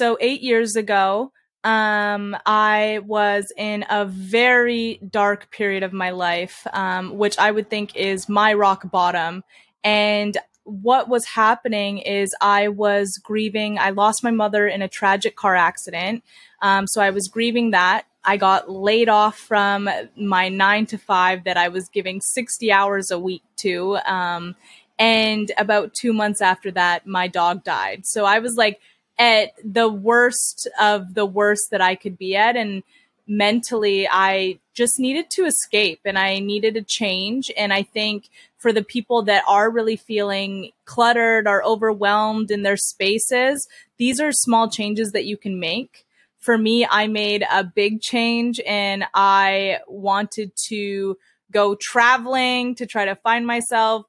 So eight years ago, um, I was in a very dark period of my life, um, which I would think is my rock bottom. And what was happening is I was grieving. I lost my mother in a tragic car accident. Um, so I was grieving that. I got laid off from my nine to five that I was giving 60 hours a week to. Um, and about two months after that, my dog died. So I was like at the worst of the worst that I could be at. And mentally, I just needed to escape and I needed a change. And I think for the people that are really feeling cluttered or overwhelmed in their spaces, these are small changes that you can make for me, I made a big change and I wanted to go traveling to try to find myself.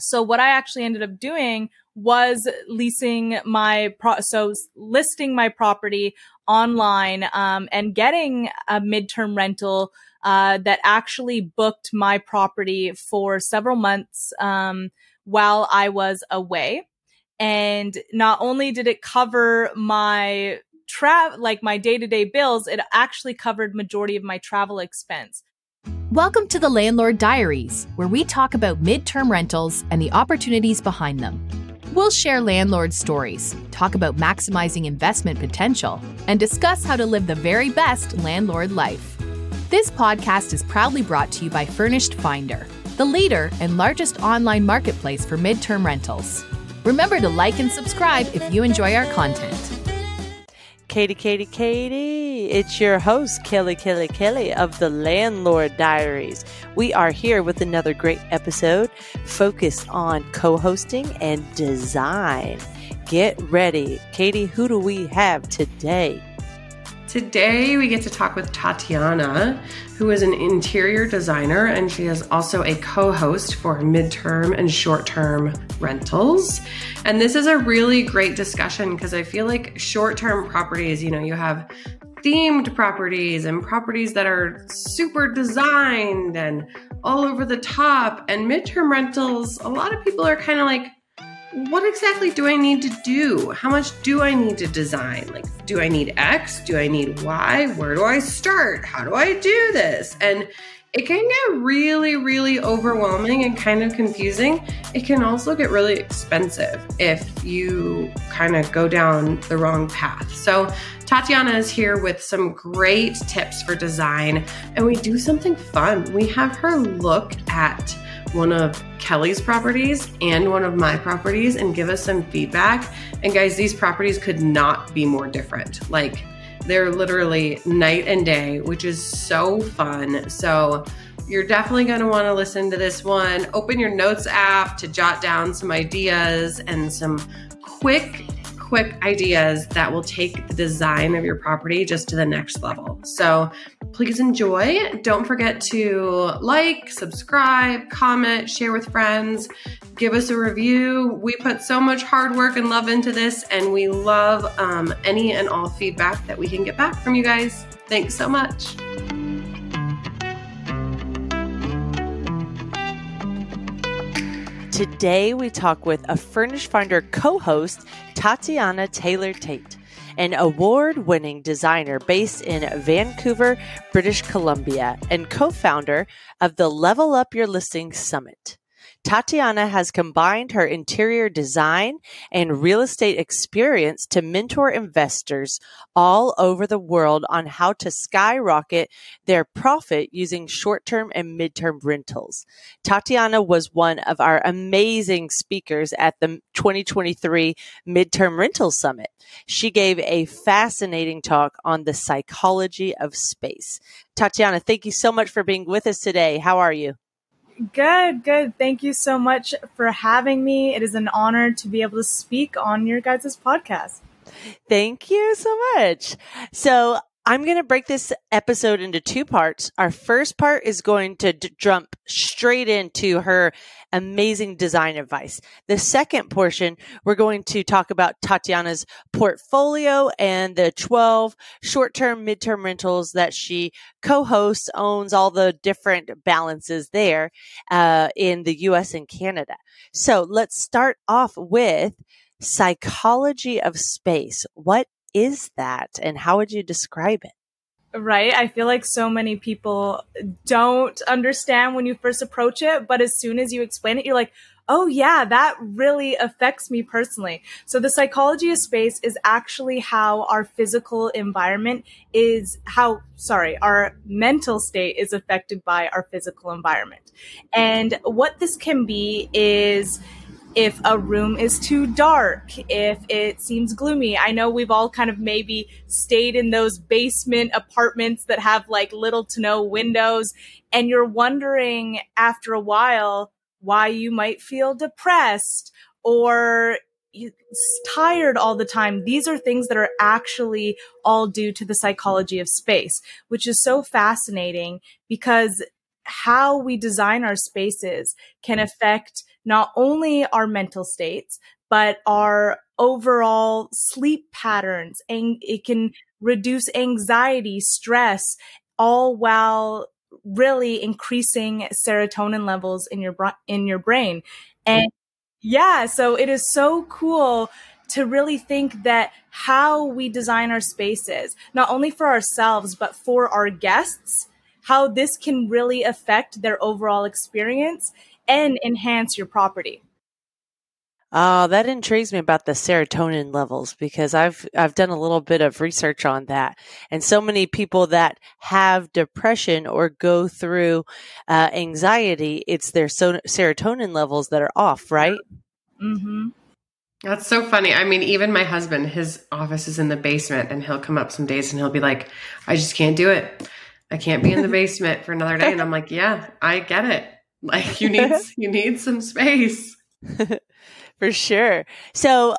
So what I actually ended up doing was leasing my pro- so listing my property online um, and getting a midterm rental uh, that actually booked my property for several months um, while I was away. And not only did it cover my travel like my day-to-day bills it actually covered majority of my travel expense welcome to the landlord diaries where we talk about midterm rentals and the opportunities behind them. We'll share landlord stories talk about maximizing investment potential and discuss how to live the very best landlord life. This podcast is proudly brought to you by furnished finder the leader and largest online marketplace for midterm rentals. Remember to like and subscribe if you enjoy our content Katie, Katie, Katie. It's your host, Kelly, Kelly, Kelly of the Landlord Diaries. We are here with another great episode focused on co hosting and design. Get ready. Katie, who do we have today? Today, we get to talk with Tatianna, who is an interior designer and she is also a co host for midterm and short term rentals. And this is a really great discussion because I feel like short term properties, you know, you have themed properties and properties that are super designed and all over the top. And midterm rentals, a lot of people are kind of like, what exactly do I need to do? How much do I need to design? Like, do I need X? Do I need Y? Where do I start? How do I do this? And it can get really, really overwhelming and kind of confusing. It can also get really expensive if you kind of go down the wrong path. So, Tatianna is here with some great tips for design, and we do something fun. We have her look at one of Kelly's properties and one of my properties and give us some feedback. And guys, these properties could not be more different. Like they're literally night and day, which is so fun. So you're definitely going to want to listen to this one. Open your notes app to jot down some ideas and some quick quick ideas that will take the design of your property just to the next level. So please enjoy. Don't forget to like, subscribe, comment, share with friends, give us a review. We put so much hard work and love into this, and we love um, any and all feedback that we can get back from you guys. Thanks so much. Today, we talk with a Furnished Finder co host, Tatianna Taylor Tait, an award winning designer based in Vancouver, British Columbia, and co founder of the Level Up Your Listing Summit. Tatianna has combined her interior design and real estate experience to mentor investors all over the world on how to skyrocket their profit using short term and midterm rentals. Tatianna was one of our amazing speakers at the 2023 Midterm Rental Summit. She gave a fascinating talk on the psychology of space. Tatianna, thank you so much for being with us today. How are you? Good, good. Thank you so much for having me. It is an honor to be able to speak on your guys' podcast. Thank you so much. So, I'm going to break this episode into two parts. Our first part is going to d- jump straight into her amazing design advice. The second portion, we're going to talk about Tatianna's portfolio and the 12 short term, mid term rentals that she co hosts, owns all the different balances there uh, in the US and Canada. So let's start off with psychology of space. What is that and how would you describe it? Right. I feel like so many people don't understand when you first approach it, but as soon as you explain it, you're like, oh yeah, that really affects me personally. So the psychology of space is actually how our physical environment is how, sorry, our mental state is affected by our physical environment. And what this can be is, if a room is too dark, if it seems gloomy. I know we've all kind of maybe stayed in those basement apartments that have like little to no windows, and you're wondering after a while why you might feel depressed or tired all the time. These are things that are actually all due to the psychology of space, which is so fascinating because how we design our spaces can mm. affect not only our mental states, but our overall sleep patterns and it can reduce anxiety, stress, all while really increasing serotonin levels in your in your brain. And mm. yeah, so it is so cool to really think that how we design our spaces, not only for ourselves, but for our guests, how this can really affect their overall experience and enhance your property. Oh, that intrigues me about the serotonin levels because I've I've done a little bit of research on that, and so many people that have depression or go through uh, anxiety, it's their so- serotonin levels that are off, right? Mm-hmm. That's so funny. I mean, even my husband, his office is in the basement, and he'll come up some days and he'll be like, "I just can't do it. I can't be in the basement for another day." And I'm like, "Yeah, I get it. Like, you need you need some space." For sure. So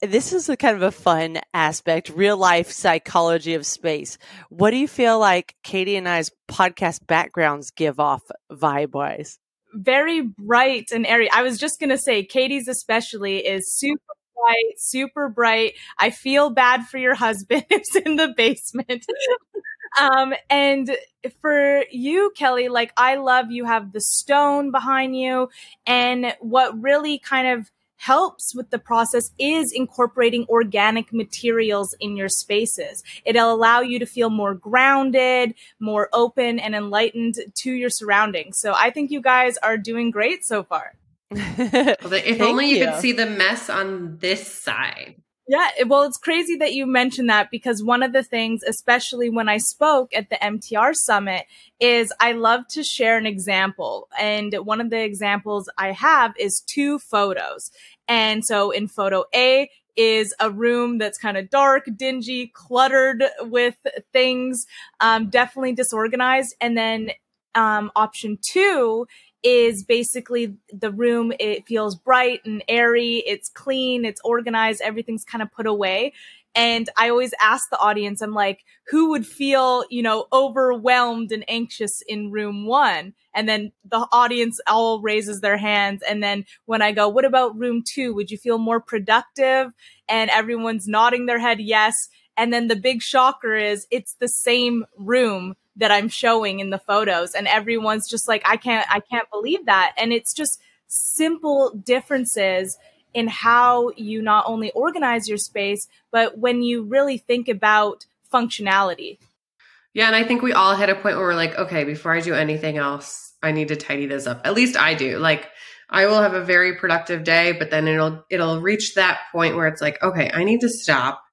this is a kind of a fun aspect, real life psychology of space. What do you feel like Katie and I's podcast backgrounds give off vibe wise? Very bright and airy. I was just going to say Katie's especially is super bright, super bright. I feel bad for your husband who's in the basement. Um, and for you, Kelly, like I love you have the stone behind you. And what really kind of helps with the process is incorporating organic materials in your spaces. It'll allow you to feel more grounded, more open and enlightened to your surroundings. So I think you guys are doing great so far. if only you, you could see the mess on this side. Yeah, well, it's crazy that you mentioned that because one of the things, especially when I spoke at the MTR summit, is I love to share an example. And one of the examples I have is two photos. And so in photo A is a room that's kind of dark, dingy, cluttered with things, um, definitely disorganized. And then um, option two is basically the room it feels bright and airy it's clean it's organized everything's kind of put away. And i always ask the audience i'm like who would feel you know overwhelmed and anxious in room 1 and then the audience all raises their hands and then when i go what about room 2 would you feel more productive? And everyone's nodding their head yes. And then the big shocker is it's the same room that I'm showing in the photos and everyone's just like I can't I can't believe that and it's just simple differences in how you not only organize your space but when you really think about functionality. Yeah, and I think we all hit a point where we're like, okay, before I do anything else, I need to tidy this up. At least I do. Like I will have a very productive day, but then it'll it'll reach that point where it's like, okay, I need to stop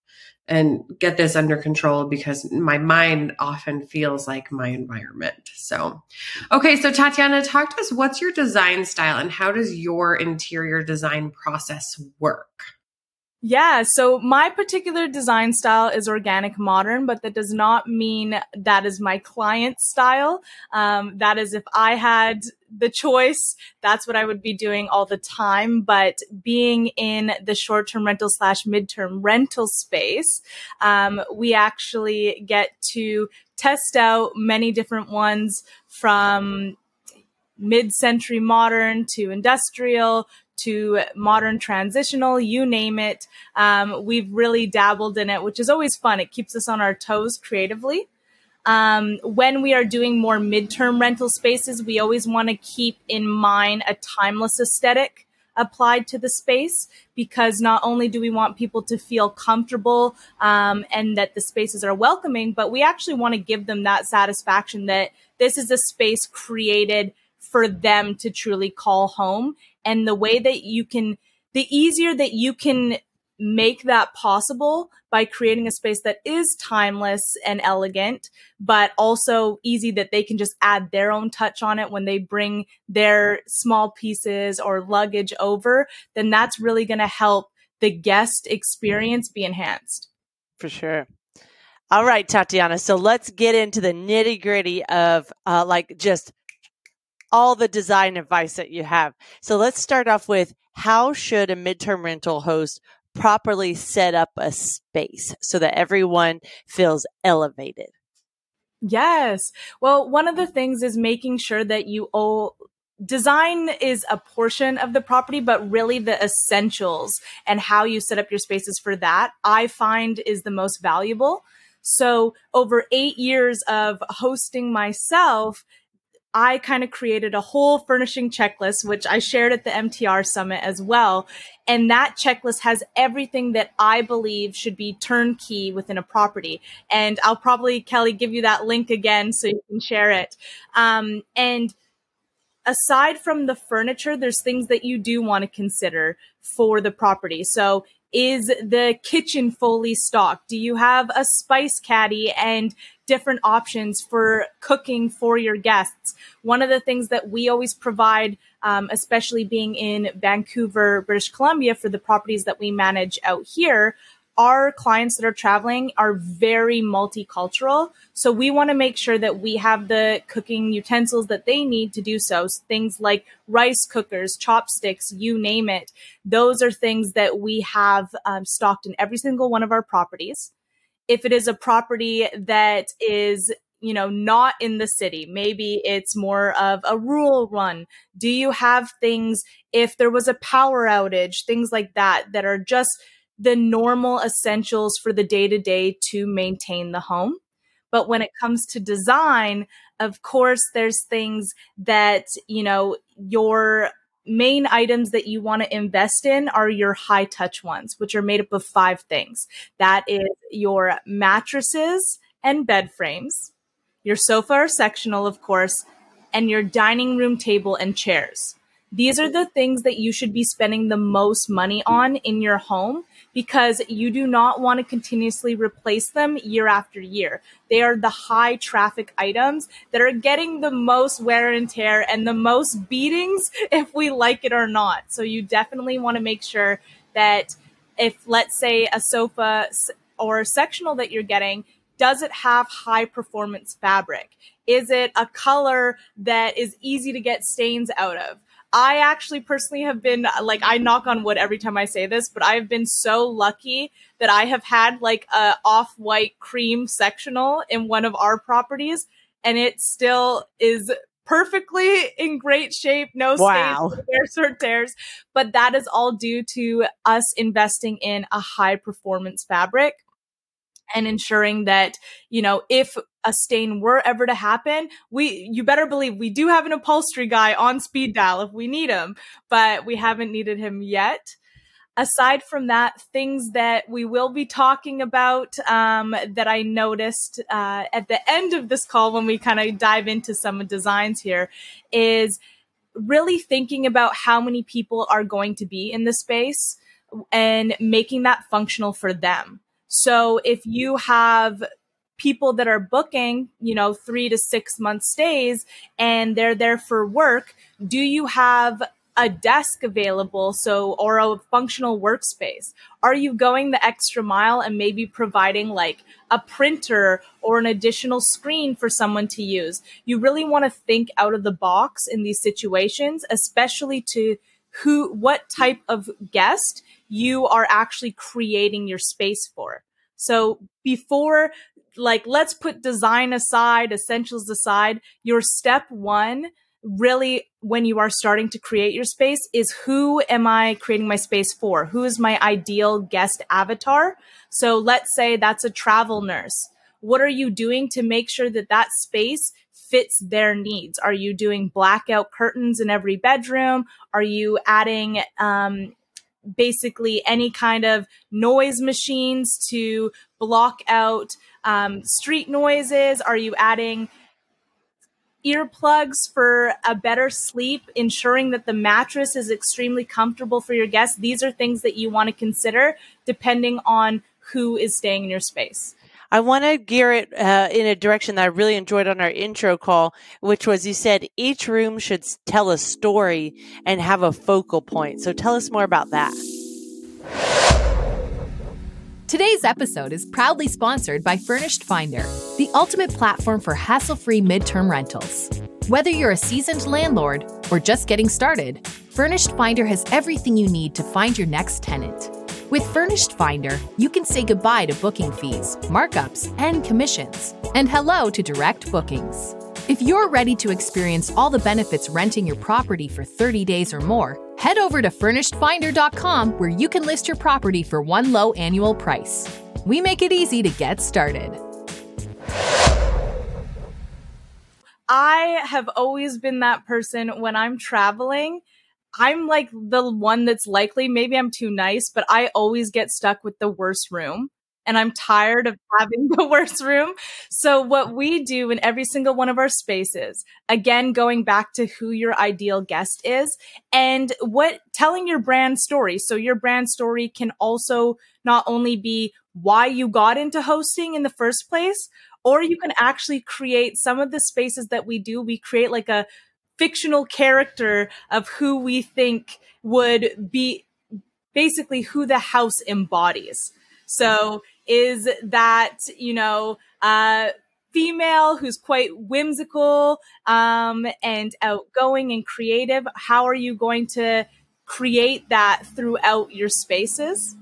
and get this under control because my mind often feels like my environment. So, okay, so Tatianna, talk to us what's your design style and how does your interior design process work? Yeah, so my particular design style is organic modern, but that does not mean that is my client style. Um, that is if I had the choice, that's what I would be doing all the time. But being in the short term rental slash midterm rental space, um, we actually get to test out many different ones from mid century modern to industrial to modern transitional, you name it. Um, we've really dabbled in it, which is always fun. It keeps us on our toes creatively. Um, when we are doing more midterm rental spaces, we always want to keep in mind a timeless aesthetic applied to the space because not only do we want people to feel comfortable um, and that the spaces are welcoming, but we actually want to give them that satisfaction that this is a space created for them to truly call home. And the way that you can, the easier that you can make that possible by creating a space that is timeless and elegant, but also easy that they can just add their own touch on it when they bring their small pieces or luggage over, then that's really going to help the guest experience be enhanced. For sure. All right, Tatianna. So let's get into the nitty gritty of uh, like just all the design advice that you have. So let's start off with how should a midterm rental host properly set up a space so that everyone feels elevated? Yes. Well, one of the things is making sure that you all design is a portion of the property, but really the essentials and how you set up your spaces for that, I find is the most valuable. So over eight years of hosting myself, I kind of created a whole furnishing checklist, which I shared at the MTR summit as well. And that checklist has everything that I believe should be turnkey within a property. And I'll probably, Kelly, give you that link again so you can share it. Um, and aside from the furniture, there's things that you do want to consider for the property. So is the kitchen fully stocked? Do you have a spice caddy and different options for cooking for your guests? One of the things that we always provide, um, especially being in Vancouver, British Columbia, for the properties that we manage out here, our clients that are traveling are very multicultural. So we want to make sure that we have the cooking utensils that they need to do so. so. Things like rice cookers, chopsticks, you name it. Those are things that we have um, stocked in every single one of our properties. If it is a property that is you know, not in the city. Maybe it's more of a rural one. Do you have things if there was a power outage, things like that, that are just the normal essentials for the day to day to maintain the home. But when it comes to design, of course, there's things that, you know, your main items that you want to invest in are your high touch ones, which are made up of five things. That is your mattresses and bed frames, your sofa or sectional, of course, and your dining room table and chairs. These are the things that you should be spending the most money on in your home because you do not want to continuously replace them year after year. They are the high traffic items that are getting the most wear and tear and the most beatings if we like it or not. So you definitely want to make sure that if let's say a sofa or a sectional that you're getting does it have high performance fabric? Is it a color that is easy to get stains out of? I actually personally have been like I knock on wood every time I say this, but I've been so lucky that I have had like a off-white cream sectional in one of our properties and it still is perfectly in great shape, no wow. stains, tears or tears. But that is all due to us investing in a high performance fabric and ensuring that, you know, if a stain were ever to happen, we, you better believe we do have an upholstery guy on speed dial if we need him, but we haven't needed him yet. Aside from that, things that we will be talking about um, that I noticed uh, at the end of this call when we kind of dive into some designs here is really thinking about how many people are going to be in the space and making that functional for them. So if you have people that are booking, you know, three to six month stays and they're there for work, do you have a desk available so or a functional workspace are you going the extra mile and maybe providing like a printer or an additional screen for someone to use you really want to think out of the box in these situations especially to who what type of guest you are actually creating your space for. So before, like, let's put design aside, essentials aside, your step one really when you are starting to create your space is who am I creating my space for? Who is my ideal guest avatar? So let's say that's a travel nurse. What are you doing to make sure that that space fits their needs. Are you doing blackout curtains in every bedroom? Are you adding um, basically any kind of noise machines to block out um, street noises? Are you adding earplugs for a better sleep, ensuring that the mattress is extremely comfortable for your guests? These are things that you want to consider depending on who is staying in your space. I want to gear it uh, in a direction that I really enjoyed on our intro call, which was you said each room should tell a story and have a focal point. So tell us more about that. Today's episode is proudly sponsored by Furnished Finder, the ultimate platform for hassle free midterm rentals. Whether you're a seasoned landlord or just getting started, Furnished Finder has everything you need to find your next tenant. With Furnished Finder, you can say goodbye to booking fees, markups, and commissions, and hello to direct bookings. If you're ready to experience all the benefits renting your property for 30 days or more, head over to furnishedfinder.com where you can list your property for one low annual price. We make it easy to get started. I have always been that person when I'm traveling I'm like the one that's likely, maybe I'm too nice, but I always get stuck with the worst room. And I'm tired of having the worst room. So, what we do in every single one of our spaces, again, going back to who your ideal guest is and what telling your brand story. So, your brand story can also not only be why you got into hosting in the first place, or you can actually create some of the spaces that we do. We create like a fictional character of who we think would be basically who the house embodies. So is that, you know, uh, female who's quite whimsical um, and outgoing and creative? How are you going to create that throughout your spaces?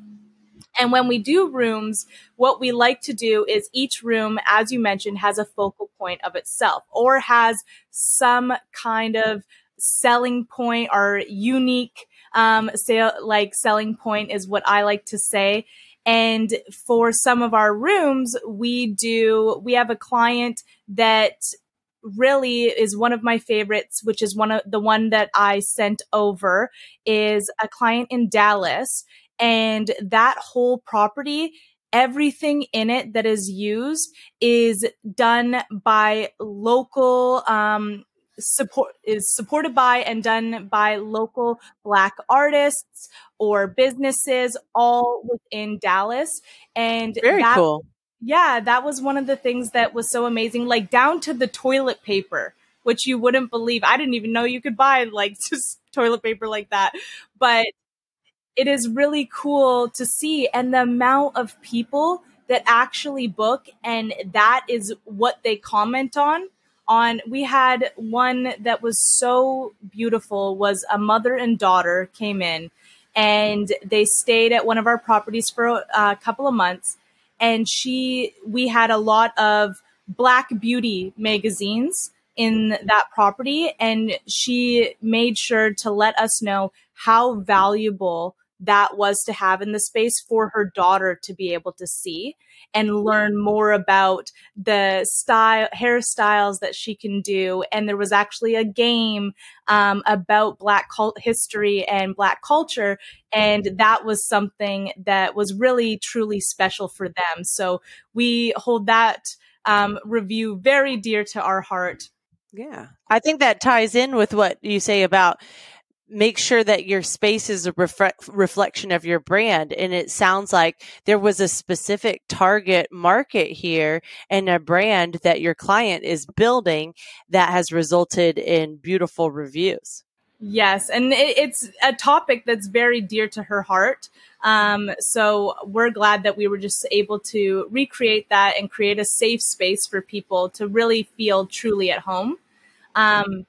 And when we do rooms, what we like to do is each room, as you mentioned, has a focal point of itself or has some kind of selling point or unique um, sale, like selling point is what I like to say. And for some of our rooms, we do, we have a client that really is one of my favorites, which is one of the one that I sent over is a client in Dallas and that whole property everything in it that is used is done by local um, support is supported by and done by local black artists or businesses all within Dallas. And very that, cool. yeah that was one of the things that was so amazing like down to the toilet paper which you wouldn't believe. I didn't even know you could buy like just toilet paper like that. But it is really cool to see and the amount of people that actually book and that is what they comment on. On we had one that was so beautiful was a mother and daughter came in and they stayed at one of our properties for a couple of months and she we had a lot of black beauty magazines in that property and she made sure to let us know how valuable that was to have in the space for her daughter to be able to see and learn more about the style hairstyles that she can do. And there was actually a game um, about black cult history and black culture and that was something that was really truly special for them. So we hold that um, review very dear to our heart. Yeah. I think that ties in with what you say about make sure that your space is a refre- reflection of your brand. And it sounds like there was a specific target market here and a brand that your client is building that has resulted in beautiful reviews. Yes, and it, it's a topic that's very dear to her heart. Um, so we're glad that we were just able to recreate that and create a safe space for people to really feel truly at home. Um,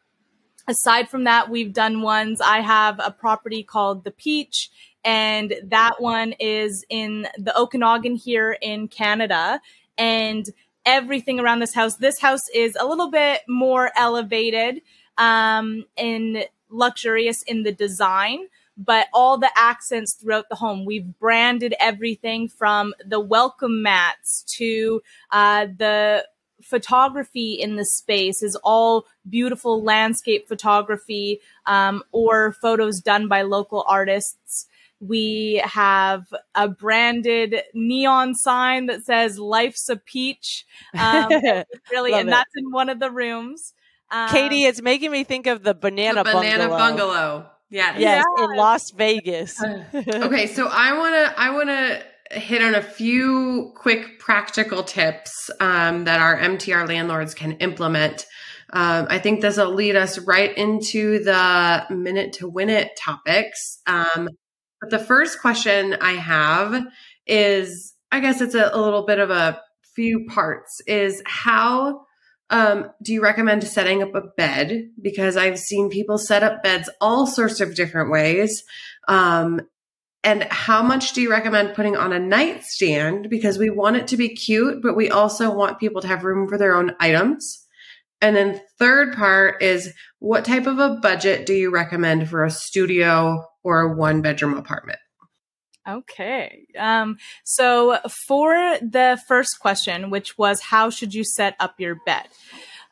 aside from that, we've done ones. I have a property called The Peach, and that one is in the Okanagan here in Canada. And everything around this house, this house is a little bit more elevated um, and luxurious in the design. But all the accents throughout the home, we've branded everything from the welcome mats to uh, the photography in the space is all beautiful landscape photography um, or photos done by local artists. We have a branded neon sign that says "Life's a Peach," um, really, and it. that's in one of the rooms. Um, Katie, it's making me think of the banana, The banana bungalow. bungalow. Yeah. Yes, in Las Vegas. okay, so I want to I want to hit on a few quick practical tips um, that our MTR landlords can implement. Um, I think this will lead us right into the minute to win it topics. Um, but the first question I have is, I guess it's a, a little bit of a few parts. Is how um, do you recommend setting up a bed? Because I've seen people set up beds all sorts of different ways. Um, and how much do you recommend putting on a nightstand? Because we want it to be cute, but we also want people to have room for their own items. And then third part is what type of a budget do you recommend for a studio or a one bedroom apartment? Okay. Um, so for the first question, which was how should you set up your bed?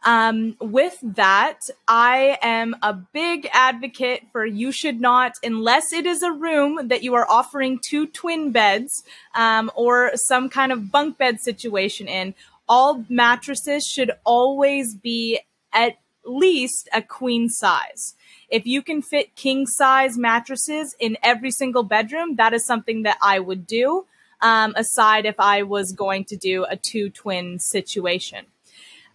Um, with that, I am a big advocate for you should not, unless it is a room that you are offering two twin beds um, or some kind of bunk bed situation in, all mattresses should always be at least a queen size. If you can fit king size mattresses in every single bedroom, that is something that I would do. Um, aside if I was going to do a two twin situation.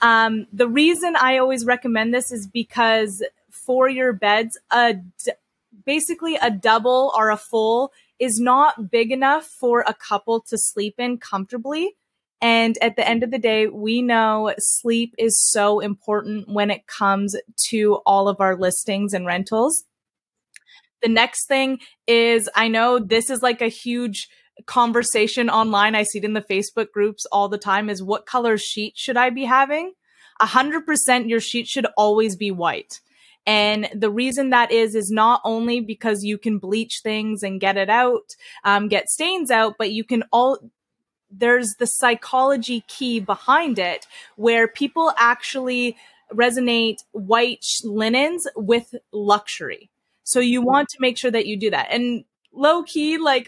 Um, the reason I always recommend this is because for your beds, a d- basically a double or a full is not big enough for a couple to sleep in comfortably. And at the end of the day, we know sleep is so important when it comes to all of our listings and rentals. The next thing is I know this is like a huge conversation online. I see it in the Facebook groups all the time is what color sheet should I be having? A hundred percent your sheet should always be white. And the reason that is, is not only because you can bleach things and get it out, um, get stains out, but you can all, there's the psychology key behind it where people actually resonate white linens with luxury. So you want to make sure that you do that. And low key, like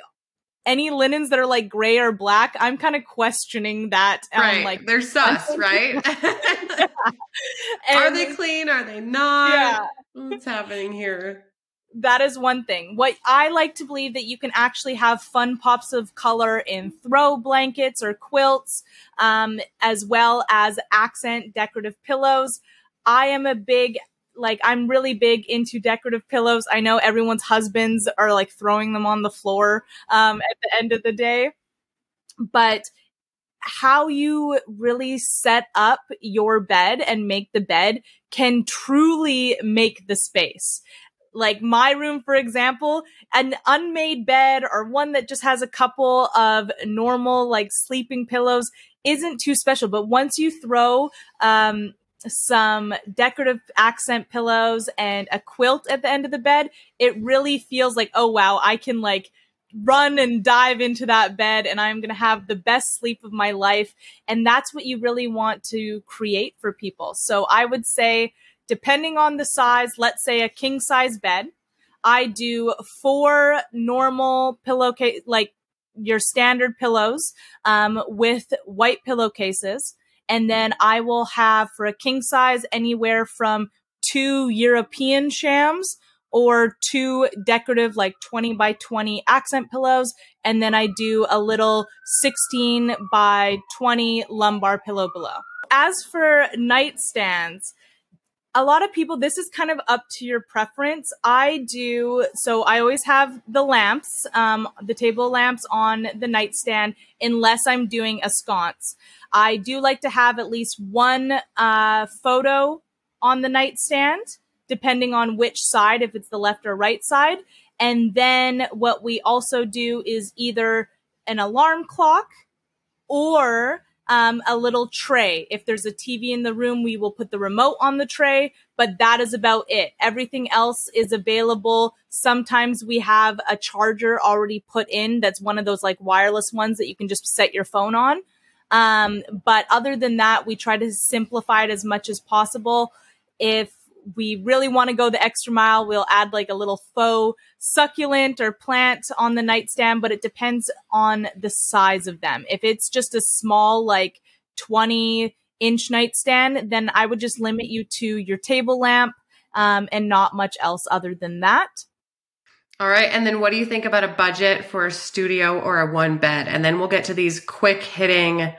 any linens that are like gray or black, I'm kind of questioning that. Um, right. like they're sus, right? are they clean? Are they not? Yeah. What's happening here? that is one thing. What I like to believe that you can actually have fun pops of color in throw blankets or quilts, um, as well as accent decorative pillows. I am a big like I'm really big into decorative pillows. I know everyone's husbands are like throwing them on the floor um, at the end of the day, but how you really set up your bed and make the bed can truly make the space like my room, for example, an unmade bed or one that just has a couple of normal like sleeping pillows isn't too special. But once you throw, um, some decorative accent pillows and a quilt at the end of the bed, it really feels like, oh wow, I can like run and dive into that bed and I'm going to have the best sleep of my life. And that's what you really want to create for people. So I would say, depending on the size, let's say a king size bed, I do four normal pillowcase, like your standard pillows, um, with white pillowcases. And then I will have for a king size anywhere from two European shams or two decorative, like 20 by 20 accent pillows. And then I do a little 16 by 20 lumbar pillow below. As for nightstands, a lot of people, this is kind of up to your preference. I do, so I always have the lamps, um, the table lamps on the nightstand, unless I'm doing a sconce. I do like to have at least one uh, photo on the nightstand, depending on which side, if it's the left or right side. And then what we also do is either an alarm clock or um, a little tray. If there's a TV in the room, we will put the remote on the tray, but that is about it. Everything else is available. Sometimes we have a charger already put in that's one of those like wireless ones that you can just set your phone on. Um, but other than that, we try to simplify it as much as possible. If we really want to go the extra mile, we'll add like a little faux succulent or plant on the nightstand, but it depends on the size of them. If it's just a small, like 20 inch nightstand, then I would just limit you to your table lamp um, and not much else other than that. All right. And then what do you think about a budget for a studio or a one bed? And then we'll get to these quick hitting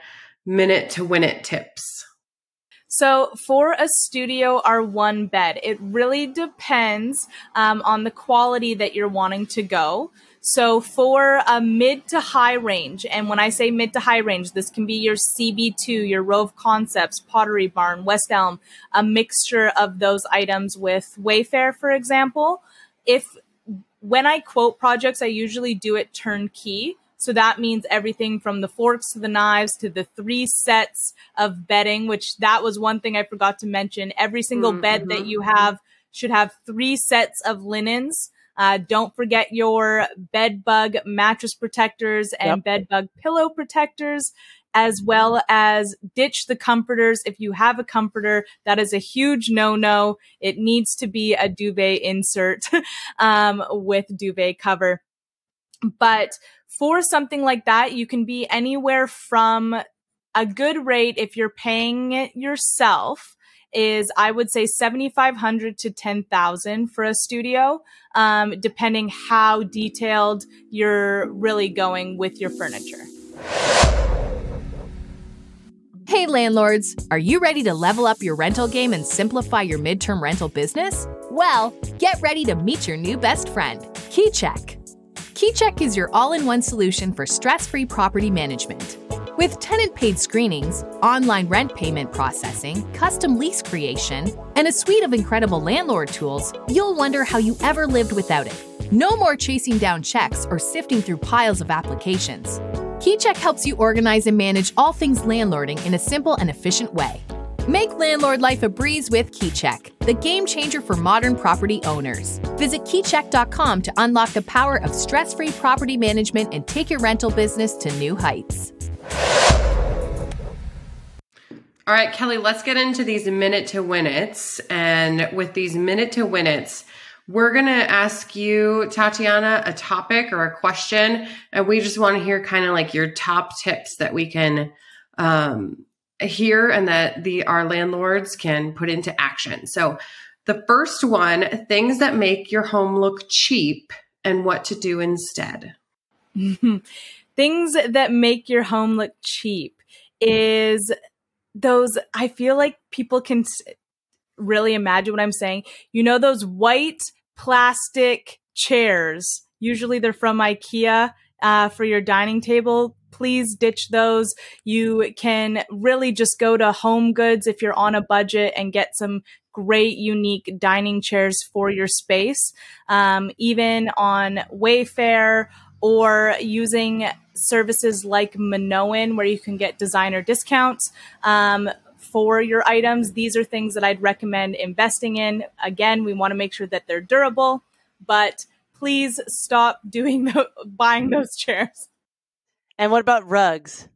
minute to win it tips. So for a studio or one bed, it really depends um, on the quality that you're wanting to go. So for a mid to high range, and when I say mid to high range, this can be your CB2, your Rove Concepts, Pottery Barn, West Elm, a mixture of those items with Wayfair, for example. If when I quote projects, I usually do it turnkey. So that means everything from the forks to the knives to the three sets of bedding, which that was one thing I forgot to mention. Every single mm-hmm. bed that you have should have three sets of linens uh, don't forget your bed bug mattress protectors and yep. bed bug pillow protectors as well as ditch the comforters. If you have a comforter, that is a huge no no. It needs to be a duvet insert um, with duvet cover. But for something like that, you can be anywhere from a good rate if you're paying it yourself is I would say 7,500 to 10,000 for a studio, um, depending how detailed you're really going with your furniture. Hey, landlords, are you ready to level up your rental game and simplify your midterm rental business? Well, get ready to meet your new best friend, KeyCheck. KeyCheck is your all in one solution for stress free property management. With tenant paid screenings, online rent payment processing, custom lease creation, and a suite of incredible landlord tools, you'll wonder how you ever lived without it. No more chasing down checks or sifting through piles of applications. KeyCheck helps you organize and manage all things landlording in a simple and efficient way. Make landlord life a breeze with KeyCheck, the game changer for modern property owners. Visit keycheck.com to unlock the power of stress free property management and take your rental business to new heights. All right, Kelly, let's get into these minute to win it's. And with these minute to win it's, we're going to ask you, Tatianna, a topic or a question. And we just want to hear kind of like your top tips that we can um, hear and that the our landlords can put into action. So the first one, things that make your home look cheap and what to do instead. things that make your home look cheap is those I feel like people can really imagine what I'm saying. You know those white plastic chairs. Usually they're from IKEA uh, for your dining table. Please ditch those. You can really just go to Home Goods if you're on a budget and get some great, unique dining chairs for your space. Um, even on Wayfair or using services like Minoan, where you can get designer discounts. Um, for your items, these are things that I'd recommend investing in. Again, we want to make sure that they're durable, but please stop doing the, buying those chairs. And what about rugs?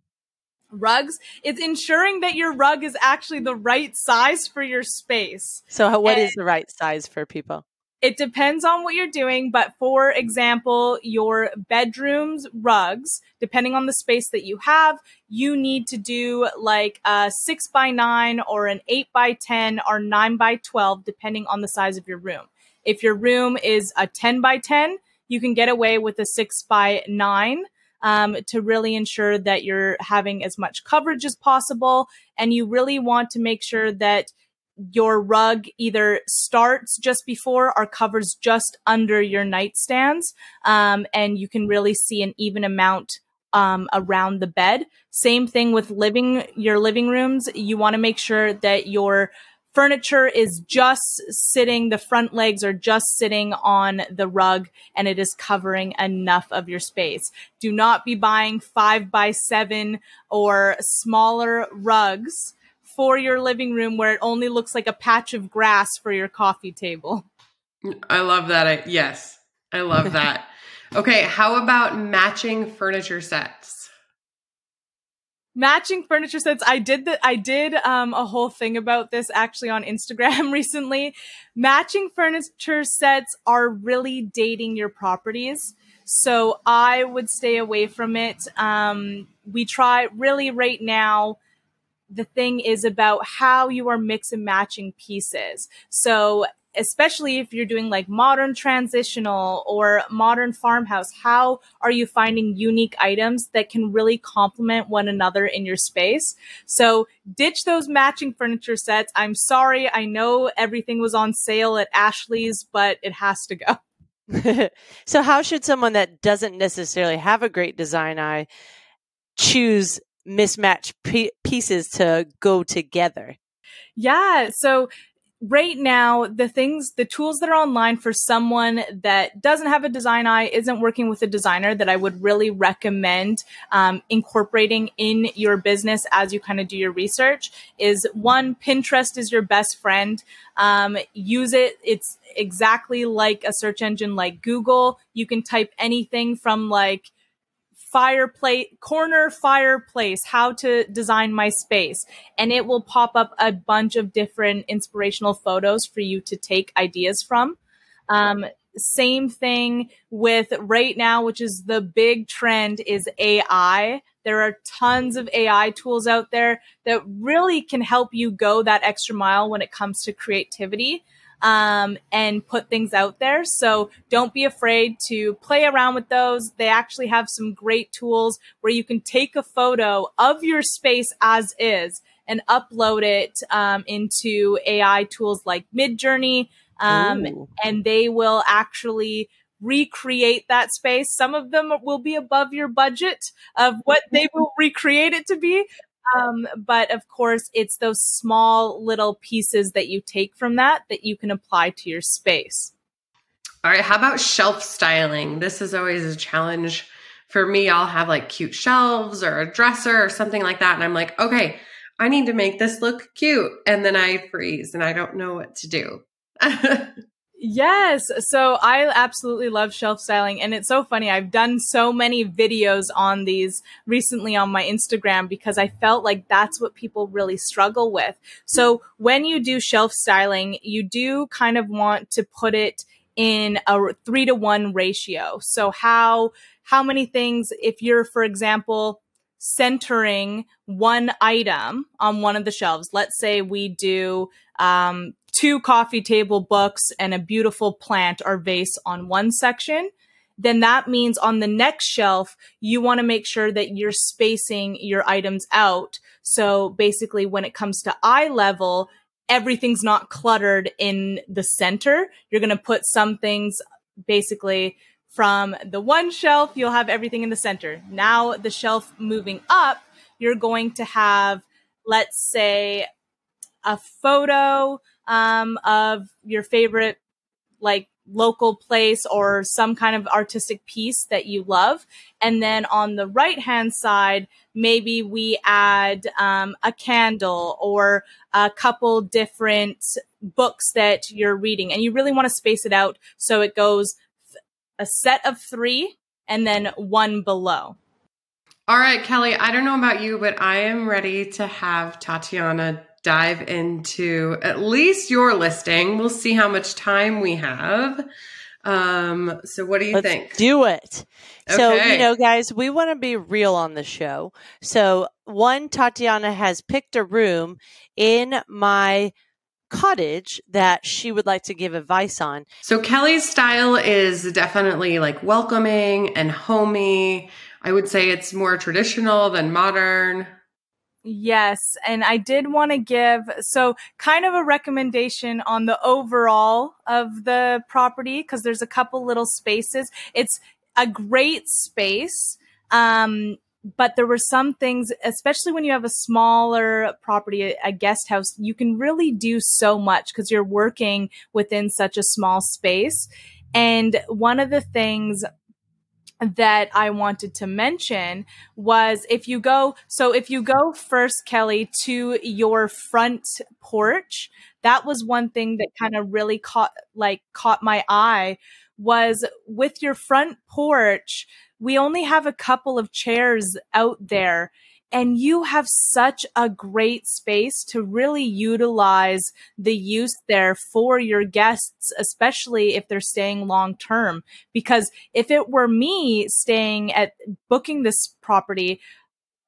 Rugs, it's ensuring that your rug is actually the right size for your space. So, what and, is the right size for people? It depends on what you're doing, but for example, your bedroom's rugs, depending on the space that you have, you need to do like a six by nine or an eight by 10 or nine by 12, depending on the size of your room. If your room is a 10 by 10, you can get away with a six by nine. Um, to really ensure that you're having as much coverage as possible. And you really want to make sure that your rug either starts just before or covers just under your nightstands. Um, and you can really see an even amount um, around the bed. Same thing with living your living rooms. You want to make sure that your furniture is just sitting, the front legs are just sitting on the rug and it is covering enough of your space. Do not be buying five by seven or smaller rugs for your living room where it only looks like a patch of grass for your coffee table. I love that. I, yes, I love that. okay, how about matching furniture sets? Matching furniture sets. I did the i did um, a whole thing about this actually on instagram recently. Matching furniture sets are really dating your properties. So i would stay away from it. Um, we try really right now the thing is about how you are mix and matching pieces. So especially if you're doing like modern transitional or modern farmhouse, how are you finding unique items that can really complement one another in your space? So ditch those matching furniture sets. I'm sorry. I know everything was on sale at Ashley's, but it has to go. so how should someone that doesn't necessarily have a great design eye choose mismatched pieces to go together? Yeah. So right now the things the tools that are online for someone that doesn't have a design eye isn't working with a designer that i would really recommend um, incorporating in your business as you kind of do your research is one pinterest is your best friend. Um, use it. It's exactly like a search engine like google. You can type anything from like fireplace corner fireplace how to design my space. And it will pop up a bunch of different inspirational photos for you to take ideas from. Um, same thing with right now which is the big trend is ai there are tons of ai tools out there that really can help you go that extra mile when it comes to creativity um, and put things out there. So don't be afraid to play around with those. They actually have some great tools where you can take a photo of your space as is and upload it um, into AI tools like Midjourney. Um, and they will actually recreate that space. Some of them will be above your budget of what they will recreate it to be, um, but of course, it's those small little pieces that you take from that that you can apply to your space. All right. How about shelf styling? This is always a challenge for me. I'll have like cute shelves or a dresser or something like that. And I'm like, okay, I need to make this look cute. And then I freeze and I don't know what to do. Yes. So I absolutely love shelf styling. And it's so funny. I've done so many videos on these recently on my Instagram because I felt like that's what people really struggle with. So when you do shelf styling, you do kind of want to put it in a three to one ratio. So how, how many things, if you're, for example, centering one item on one of the shelves, let's say we do, um, two coffee table books and a beautiful plant or vase on one section, then that means on the next shelf, you want to make sure that you're spacing your items out. So basically, when it comes to eye level, everything's not cluttered in the center. You're going to put some things basically from the one shelf, you'll have everything in the center. Now, the shelf moving up, you're going to have, let's say, a photo um, of your favorite like local place or some kind of artistic piece that you love. And then on the right hand side, maybe we add um, a candle or a couple different books that you're reading. And you really want to space it out so it goes a set of three and then one below. All right, Kelly, I don't know about you, but I am ready to have Tatianna dive into at least your listing. We'll see how much time we have. Um, so what do you Let's think? Do it. Okay. So, you know, guys, we want to be real on the show. So, one, Tatianna has picked a room in my cottage that she would like to give advice on. So, Kelly's style is definitely like welcoming and homey. I would say it's more traditional than modern. Yes, and I did want to give so kind of a recommendation on the overall of the property because there's a couple little spaces. It's a great space. Um, but there were some things, especially when you have a smaller property, a guest house, you can really do so much because you're working within such a small space. And one of the things that I wanted to mention was if you go, so if you go first, Kelly, to your front porch, that was one thing that kind of really caught, like, caught my eye was with your front porch, we only have a couple of chairs out there and you have such a great space to really utilize the use there for your guests, especially if they're staying long term. Because if it were me staying at booking this property,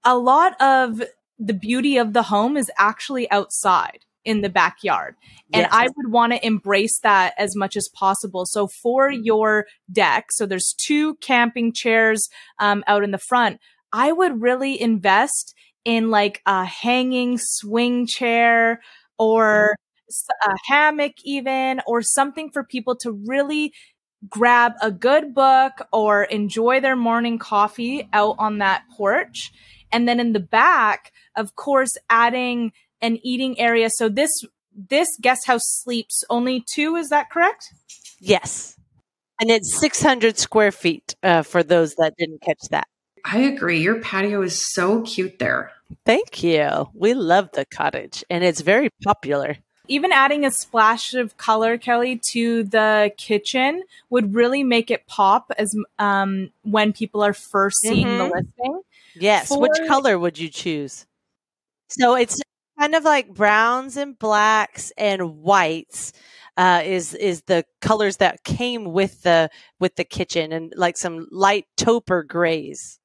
a lot of the beauty of the home is actually outside in the backyard. And yes. I would want to embrace that as much as possible. So for your deck, so there's two camping chairs um, out in the front. I would really invest in like a hanging swing chair or a hammock even or something for people to really grab a good book or enjoy their morning coffee out on that porch. And then in the back, of course, adding an eating area. So this this guest house sleeps only two. Is that correct? Yes, and it's six hundred square feet uh, for those that didn't catch that. I agree. Your patio is so cute there. Thank you. We love the cottage, and it's very popular. Even adding a splash of color, Kelly, to the kitchen would really make it pop as um, when people are first seeing mm-hmm. the listing. Yes. For- Which color would you choose? So it's kind of like browns and blacks and whites uh, is is the colors that came with the with the kitchen and like some light taupe grays.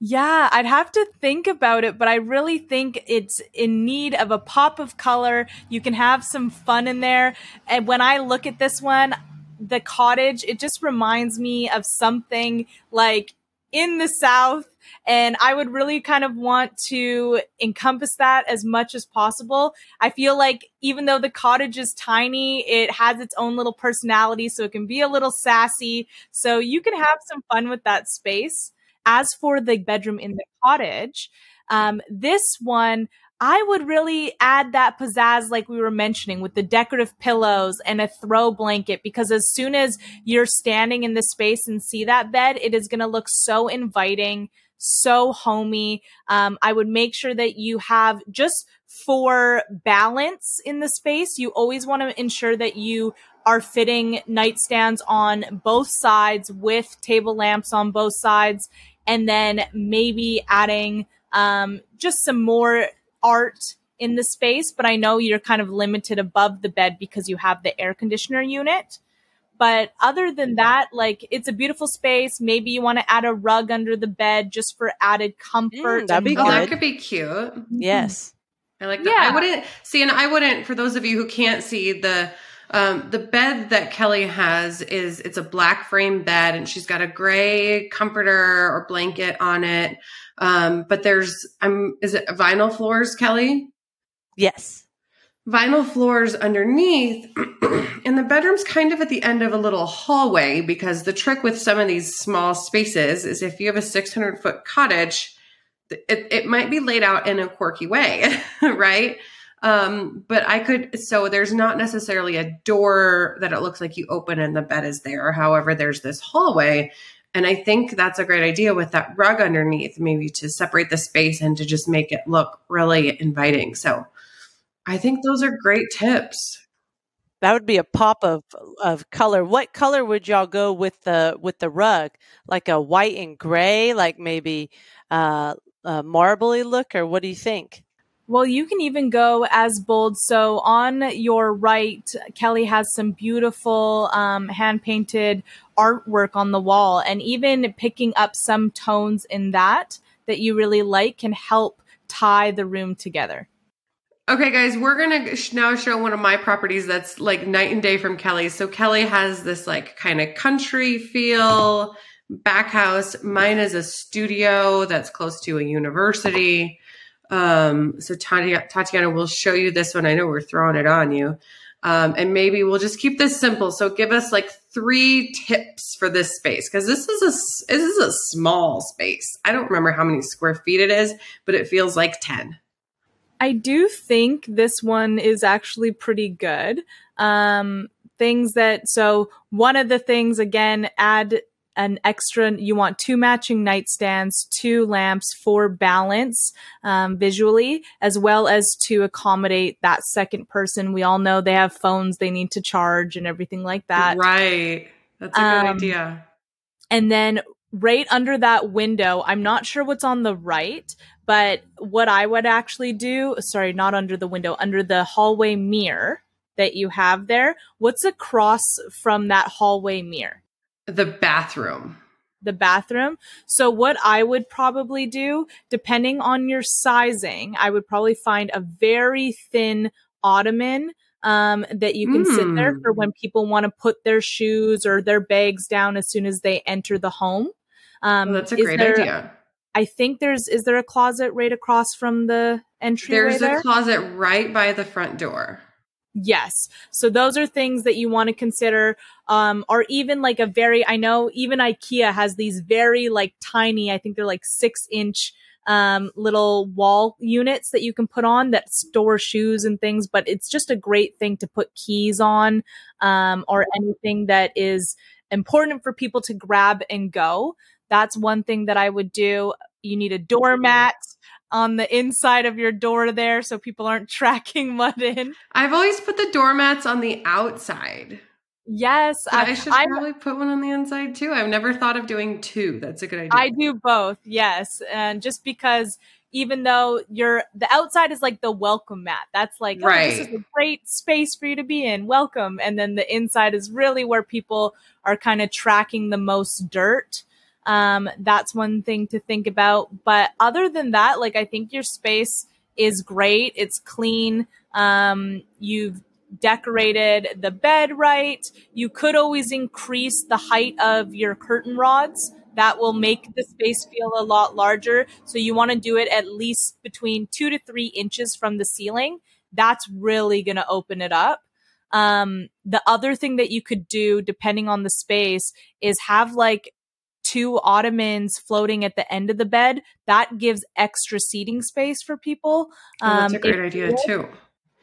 Yeah, I'd have to think about it, but I really think it's in need of a pop of color. You can have some fun in there. And when I look at this one, the cottage, it just reminds me of something like in the South and I would really kind of want to encompass that as much as possible. I feel like even though the cottage is tiny, it has its own little personality. So it can be a little sassy. So you can have some fun with that space. As for the bedroom in the cottage, um, this one, I would really add that pizzazz, like we were mentioning, with the decorative pillows and a throw blanket, because as soon as you're standing in the space and see that bed, it is going to look so inviting, so homey. Um, I would make sure that you have just for balance in the space, you always want to ensure that you are fitting nightstands on both sides with table lamps on both sides, and then maybe adding um, just some more art in the space, but I know you're kind of limited above the bed because you have the air conditioner unit. But other than that, like it's a beautiful space. Maybe you want to add a rug under the bed just for added comfort. Mm, that'd be oh, good. that could be cute. Yes. I like that. Yeah. I wouldn't see, and I wouldn't, for those of you who can't see the, um, the bed that Kelly has is it's a black frame bed and she's got a gray comforter or blanket on it. Um, but there's, I'm, is it vinyl floors, Kelly? Yes. Vinyl floors underneath. and the bedroom's kind of at the end of a little hallway because the trick with some of these small spaces is if you have a 600 foot cottage, it, it might be laid out in a quirky way, right? Um, but I could, so there's not necessarily a door that it looks like you open and the bed is there. However, there's this hallway and I think that's a great idea with that rug underneath, maybe to separate the space and to just make it look really inviting. So I think those are great tips. That would be a pop of of color. What color would y'all go with the with the rug? Like a white and gray, like maybe uh, a marbly look, or what do you think? Well, you can even go as bold. So on your right, Kelly has some beautiful um, hand painted artwork on the wall, and even picking up some tones in that that you really like can help tie the room together. Okay, guys, we're gonna now show one of my properties that's like night and day from Kelly. So Kelly has this like kind of country feel back house. Mine is a studio that's close to a university. Um, so Tatianna, Tatianna will show you this one. I know we're throwing it on you. Um, and maybe we'll just keep this simple. So give us like three tips for this space because this is a this is a small space. I don't remember how many square feet it is, but it feels like ten. I do think this one is actually pretty good. Um, things that so one of the things again add an extra you want two matching nightstands two lamps for balance um, visually as well as to accommodate that second person. We all know they have phones they need to charge and everything like that. Right. That's a good um, idea. and then right under that window. I'm not sure what's on the right, but what I would actually do, sorry, not under the window, under the hallway mirror that you have there, what's across from that hallway mirror? The bathroom. The bathroom. So, what I would probably do, depending on your sizing, I would probably find a very thin ottoman um, that you can mm. sit there for Hmm. when people want to put their shoes or their bags down as soon as they enter the home. Um, Well, that's a great there- idea. I think there's is there a closet right across from the entryway There's there? a closet right by the front door. Yes. So those are things that you want to consider. Um, or even like a very, I know even IKEA has these very like tiny, I think they're like six inch, um, little wall units that you can put on that store shoes and things, but it's just a great thing to put keys on, um, or anything that is important for people to grab and go. That's one thing that I would do. You need a doormat on the inside of your door there so people aren't tracking mud in. I've always put the doormats on the outside. Yes, But I, should I'm- probably put one on the inside too. I've never thought of doing two. That's a good idea. I do both. Yes, and just because even though you're the outside is like the welcome mat. That's like oh, this is a great space for you to be in. Welcome, and then the inside is really where people are kind of tracking the most dirt. Um, that's one thing to think about. But other than that, like I think your space is great. It's clean. Um, you've decorated the bed right. You could always increase the height of your curtain rods. That will make the space feel a lot larger. So you want to do it at least between two to three inches from the ceiling. That's really going to open it up. Um, the other thing that you could do, depending on the space, is have like two ottomans floating at the end of the bed. That gives extra seating space for people. Oh, that's a Um, great idea too.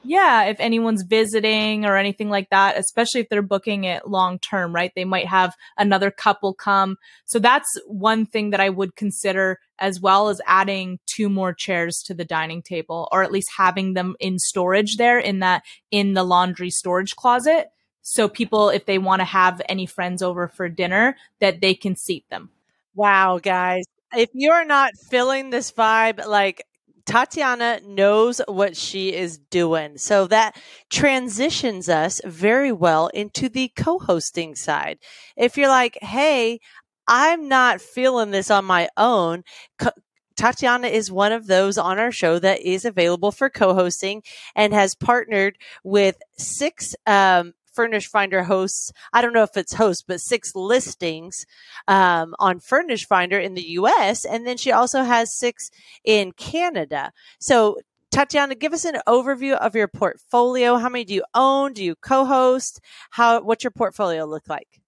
yeah, if anyone's visiting or anything like that, especially if they're booking it long term, right? They might have another couple come. So that's one thing that I would consider as well as adding two more chairs to the dining table or at least having them in storage there in that in the laundry storage closet. So people if they want to have any friends over for dinner that they can seat them. Wow, guys. If you're not feeling this vibe, like Tatianna knows what she is doing. So that transitions us very well into the co hosting side. If you're like, hey, I'm not feeling this on my own, co- Tatianna is one of those on our show that is available for co-hosting and has partnered with six um, Furnished Finder hosts. I don't know if it's hosts, but six listings um, on Furnished Finder in the U.S. And then she also has six in Canada. So Tatianna, give us an overview of your portfolio. How many do you own? Do you co-host? How? What's your portfolio look like?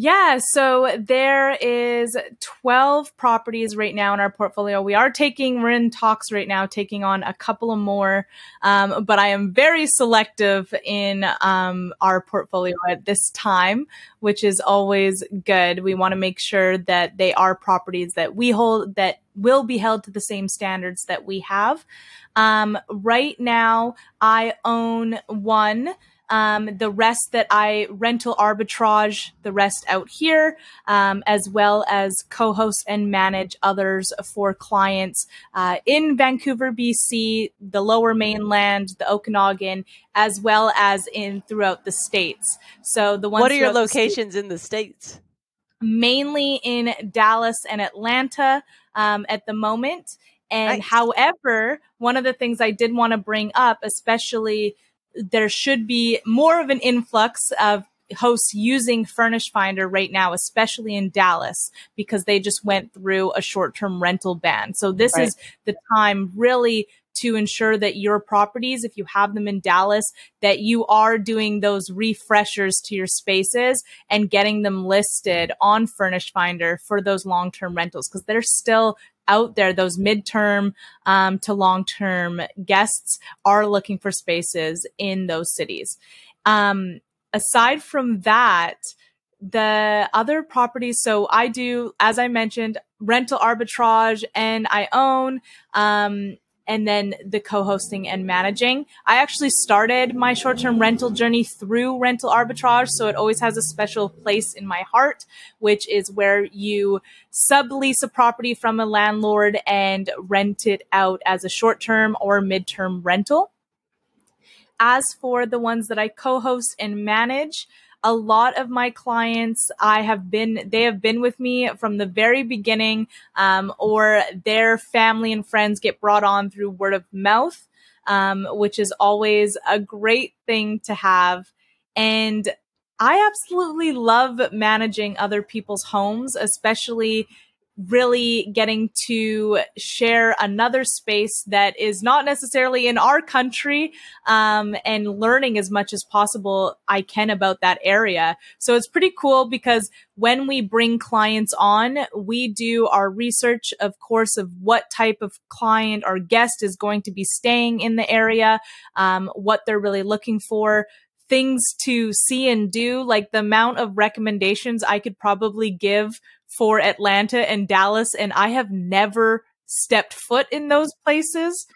Yeah, so there is 12 properties right now in our portfolio. We are taking, we're in talks right now, taking on a couple of more, um, but I am very selective in um, our portfolio at this time, which is always good. We want to make sure that they are properties that we hold, that will be held to the same standards that we have. Um, right now, I own one. Um, the rest that I rental arbitrage, the rest out here, um, as well as co-host and manage others for clients uh, in Vancouver, BC, the Lower Mainland, the Okanagan, as well as in throughout the states. So the ones What are your throughout the locations in the states? mainly in Dallas and Atlanta um, at the moment. And Nice. however, one of the things I did want to bring up, especially there should be more of an influx of hosts using Furnished Finder right now, especially in Dallas, because they just went through a short term rental ban. So this Right. is the time really to ensure that your properties, if you have them in Dallas, that you are doing those refreshers to your spaces and getting them listed on Furnished Finder for those long term rentals because they're still out there. Those midterm um, to long term guests are looking for spaces in those cities. Um, aside from that, the other properties, so I do, as I mentioned, rental arbitrage and I own. Um, and then the co-hosting and managing. I actually started my short-term rental journey through rental arbitrage, so it always has a special place in my heart, which is where you sublease a property from a landlord and rent it out as a short-term or mid-term rental. As for the ones that I co-host and manage, a lot of my clients i have been they have been with me from the very beginning um, or their family and friends get brought on through word of mouth um, which is always a great thing to have. And i absolutely love managing other people's homes especially really getting to share another space that is not necessarily in our country um, and learning as much as possible I can about that area. So it's pretty cool because when we bring clients on, we do our research, of course, of what type of client or guest is going to be staying in the area, um, what they're really looking for things to see and do, like the amount of recommendations I could probably give for Atlanta and Dallas, and I have never stepped foot in those places.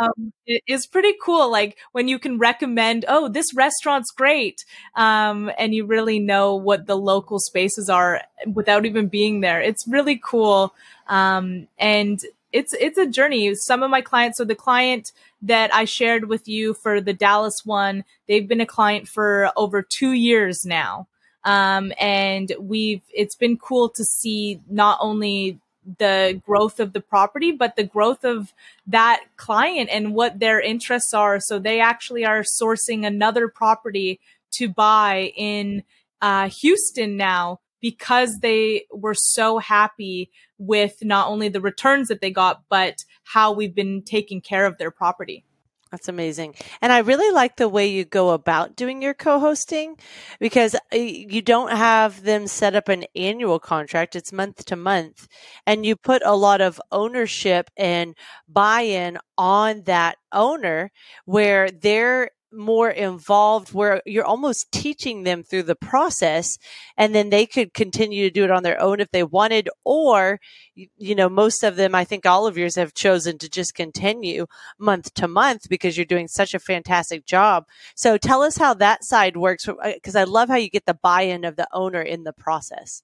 Um, it is pretty cool. Like when you can recommend, oh, this restaurant's great. Um, and you really know what the local spaces are without even being there. It's really cool. Um, and it's, it's a journey. Some of my clients, so the client that I shared with you for the Dallas one, they've been a client for over two years now. Um, and we've, it's been cool to see not only the growth of the property, but the growth of that client and what their interests are. So they actually are sourcing another property to buy in uh, Houston now because they were so happy with not only the returns that they got, but how we've been taking care of their property. That's amazing. And I really like the way you go about doing your co-hosting because uh, you don't have them set up an annual contract. It's month to month and you put a lot of ownership and buy-in on that owner where they're more involved where you're almost teaching them through the process and then they could continue to do it on their own if they wanted or you know most of them i think all of yours have chosen to just continue month to month because you're doing such a fantastic job. So tell us how that side works uh, because i love how you get the buy-in of the owner in the process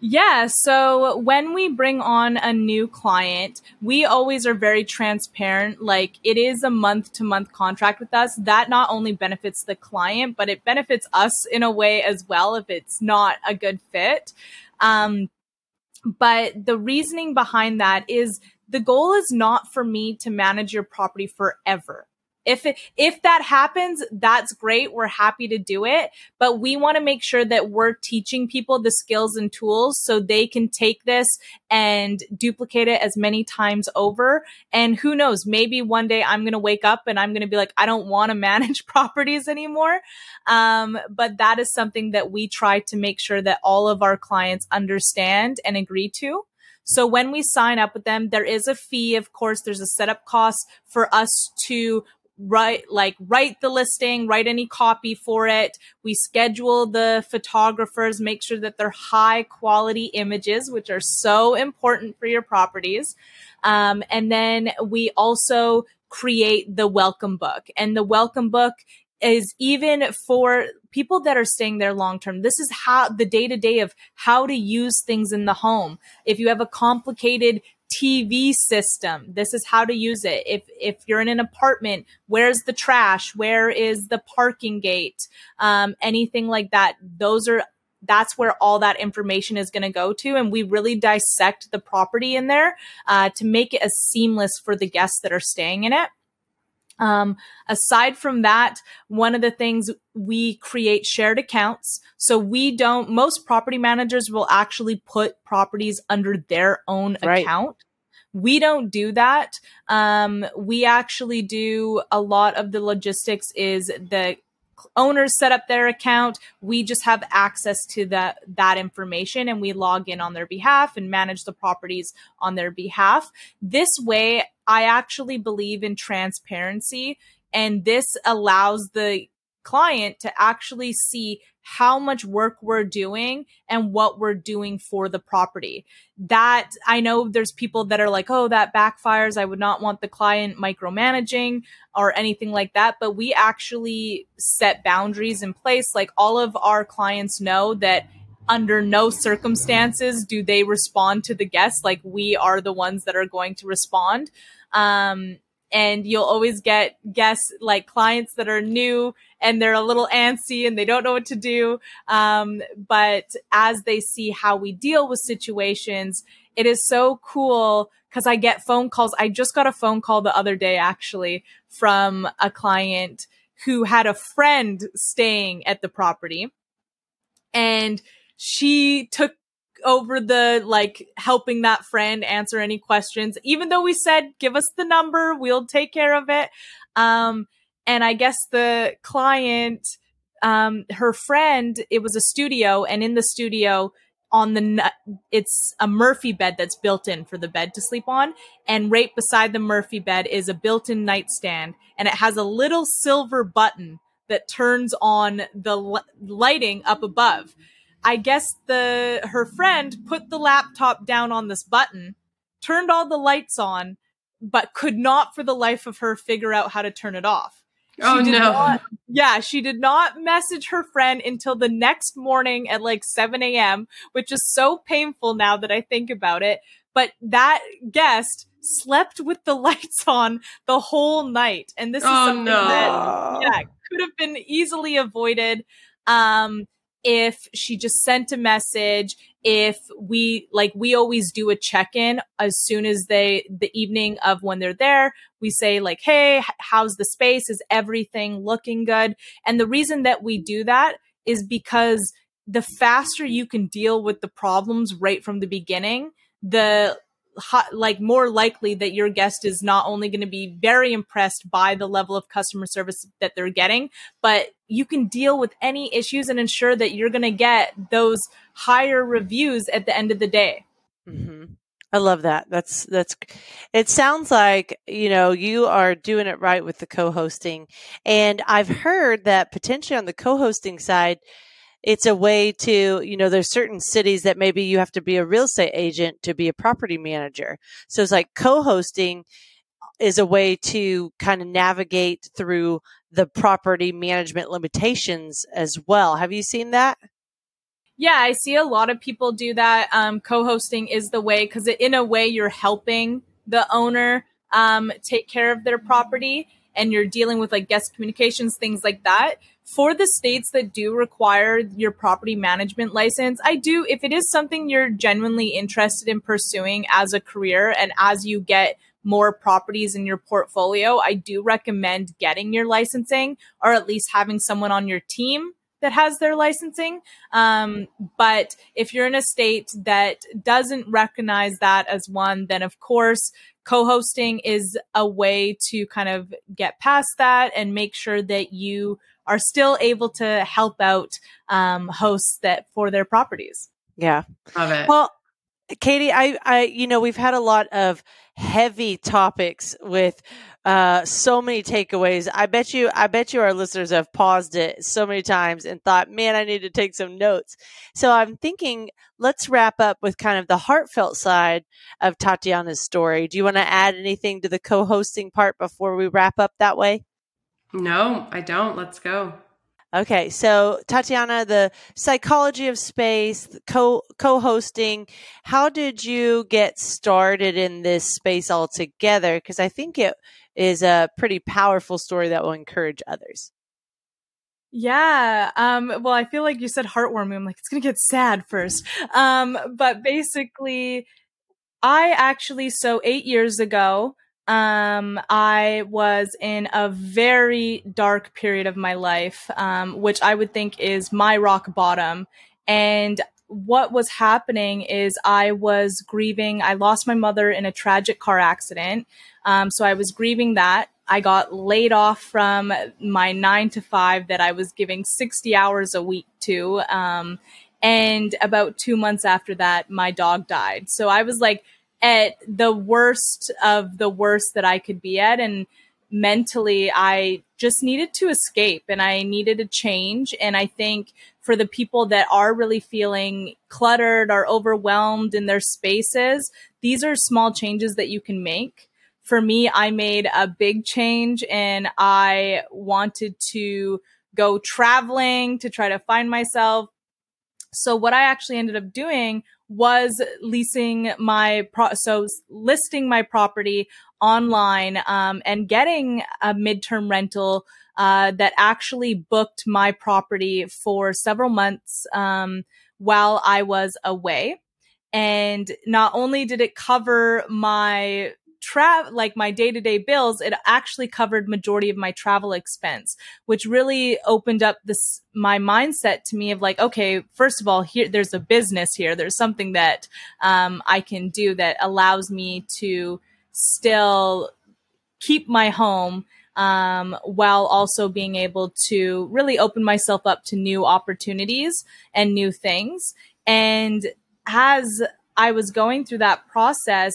yeah. So when we bring on a new client, we always are very transparent. Like it is a month to month contract with us. That not only benefits the client, but it benefits us in a way as well if it's not a good fit. Um, but the reasoning behind that is the goal is not for me to manage your property forever. If it, if that happens, that's great. We're happy to do it, but we want to make sure that we're teaching people the skills and tools so they can take this and duplicate it as many times over. And who knows, maybe one day I'm going to wake up and I'm going to be like, I don't want to manage properties anymore. Um, but that is something that we try to make sure that all of our clients understand and agree to. So when we sign up with them, there is a fee. Of course, there's a setup cost for us to write like write the listing write any copy for it we schedule the photographers make sure that they're high quality images which are so important for your properties um, and then we also create the welcome book and the welcome book is even for people that are staying there long term. This is how the day to day of how to use things in the home. If you have a complicated TV system. This is how to use it. If if you're in an apartment, where's the trash? Where is the parking gate? Um, anything like that. Those are that's where all that information is going to go to, and we really dissect the property in there uh, to make it as seamless for the guests that are staying in it. Um, aside from that, one of the things we create shared accounts. So we don't, most property managers will actually put properties under their own right. account. We don't do that. Um, we actually do a lot of the logistics is the owners set up their account we just have access to that that information and we log in on their behalf and manage the properties on their behalf this way i actually believe in transparency and this allows the client to actually see how much work we're doing and what we're doing for the property. That I know there's people that are like, oh, that backfires. I would not want the client micromanaging or anything like that. But we actually set boundaries in place. Like all of our clients know that under no circumstances do they respond to the guests. Like we are the ones that are going to respond. Um, and you'll always get guests like clients that are new and they're a little antsy and they don't know what to do. Um, but as they see how we deal with situations, it is so cool because I get phone calls. I just got a phone call the other day actually from a client who had a friend staying at the property and she took over the like helping that friend answer any questions even though we said give us the number we'll take care of it um and i guess the client um her friend it was a studio and in the studio on the it's a murphy bed that's built in for the bed to sleep on. And right beside the murphy bed is a built-in nightstand. And it has a little silver button that turns on the lighting up above. I guess the her friend put the laptop down on this button, turned all the lights on, but could not for the life of her figure out how to turn it off. She oh no. Not, yeah, she did not message her friend until the next morning at like 7 a.m., which is so painful now that I think about it. But that guest slept with the lights on the whole night. And this is oh, something no. that yeah, could have been easily avoided. Um, if she just sent a message if we like we always do a check-in as soon as they the evening of when they're there. We say like hey how's the space? Is everything looking good? And the reason that we do that is because the faster you can deal with the problems right from the beginning the like more likely that your guest is not only going to be very impressed by the level of customer service that they're getting, but you can deal with any issues and ensure that you're going to get those higher reviews at the end of the day. Mm-hmm. I love that. That's that's it sounds like, you know, you are doing it right with the co-hosting. And I've heard that potentially on the co-hosting side, it's a way to, you know, there's certain cities that maybe you have to be a real estate agent to be a property manager. So it's like co-hosting is a way to kind of navigate through the property management limitations as well. Have you seen that? Yeah, I see a lot of people do that. Um, co-hosting is the way because in a way you're helping the owner um, take care of their property and you're dealing with like guest communications, things like that for the states that do require your property management license, I do, if it is something you're genuinely interested in pursuing as a career and as you get more properties in your portfolio, I do recommend getting your licensing or at least having someone on your team that has their licensing. Um, but if you're in a state that doesn't recognize that as one, then of course, co hosting is a way to kind of get past that and make sure that you are still able to help out um, hosts that for their properties. Yeah. Love it. Well, Katie, I, I, you know, we've had a lot of heavy topics with uh, so many takeaways. I bet you, I bet you our listeners have paused it so many times and thought, man, I need to take some notes. So I'm thinking, let's wrap up with kind of the heartfelt side of Tatianna's story. Do you want to add anything to the co-hosting part before we wrap up that way? No, I don't. Let's go. Okay, so Tatianna, the psychology of space, co co-hosting. How did you get started in this space altogether? Because I think it is a pretty powerful story that will encourage others. Yeah. Um, well, I feel like you said heartwarming. I'm like, it's going to get sad first. Um, but basically, I actually, so eight years ago, um, I was in a very dark period of my life, um, which I would think is my rock bottom. And what was happening is I was grieving. I lost my mother in a tragic car accident. Um, so I was grieving that. I got laid off from my nine to five that I was giving 60 hours a week to. Um, and about two months after that, my dog died. So I was like, at the worst of the worst that I could be at. And mentally I just needed to escape and I needed a change. And I think for the people that are really feeling cluttered or overwhelmed in their spaces, these are small changes that you can make. For me, I made a big change and I wanted to go traveling to try to find myself. So what I actually ended up doing was leasing my pro- so listing my property online um, and getting a midterm rental uh, that actually booked my property for several months um, while I was away. And not only did it cover my travel like my day-to-day bills it actually covered majority of my travel expense which really opened up this my mindset to me of like okay first of all here there's a business here there's something that um, i can do that allows me to still keep my home um, while also being able to really open myself up to new opportunities and new things. And as i was going through that process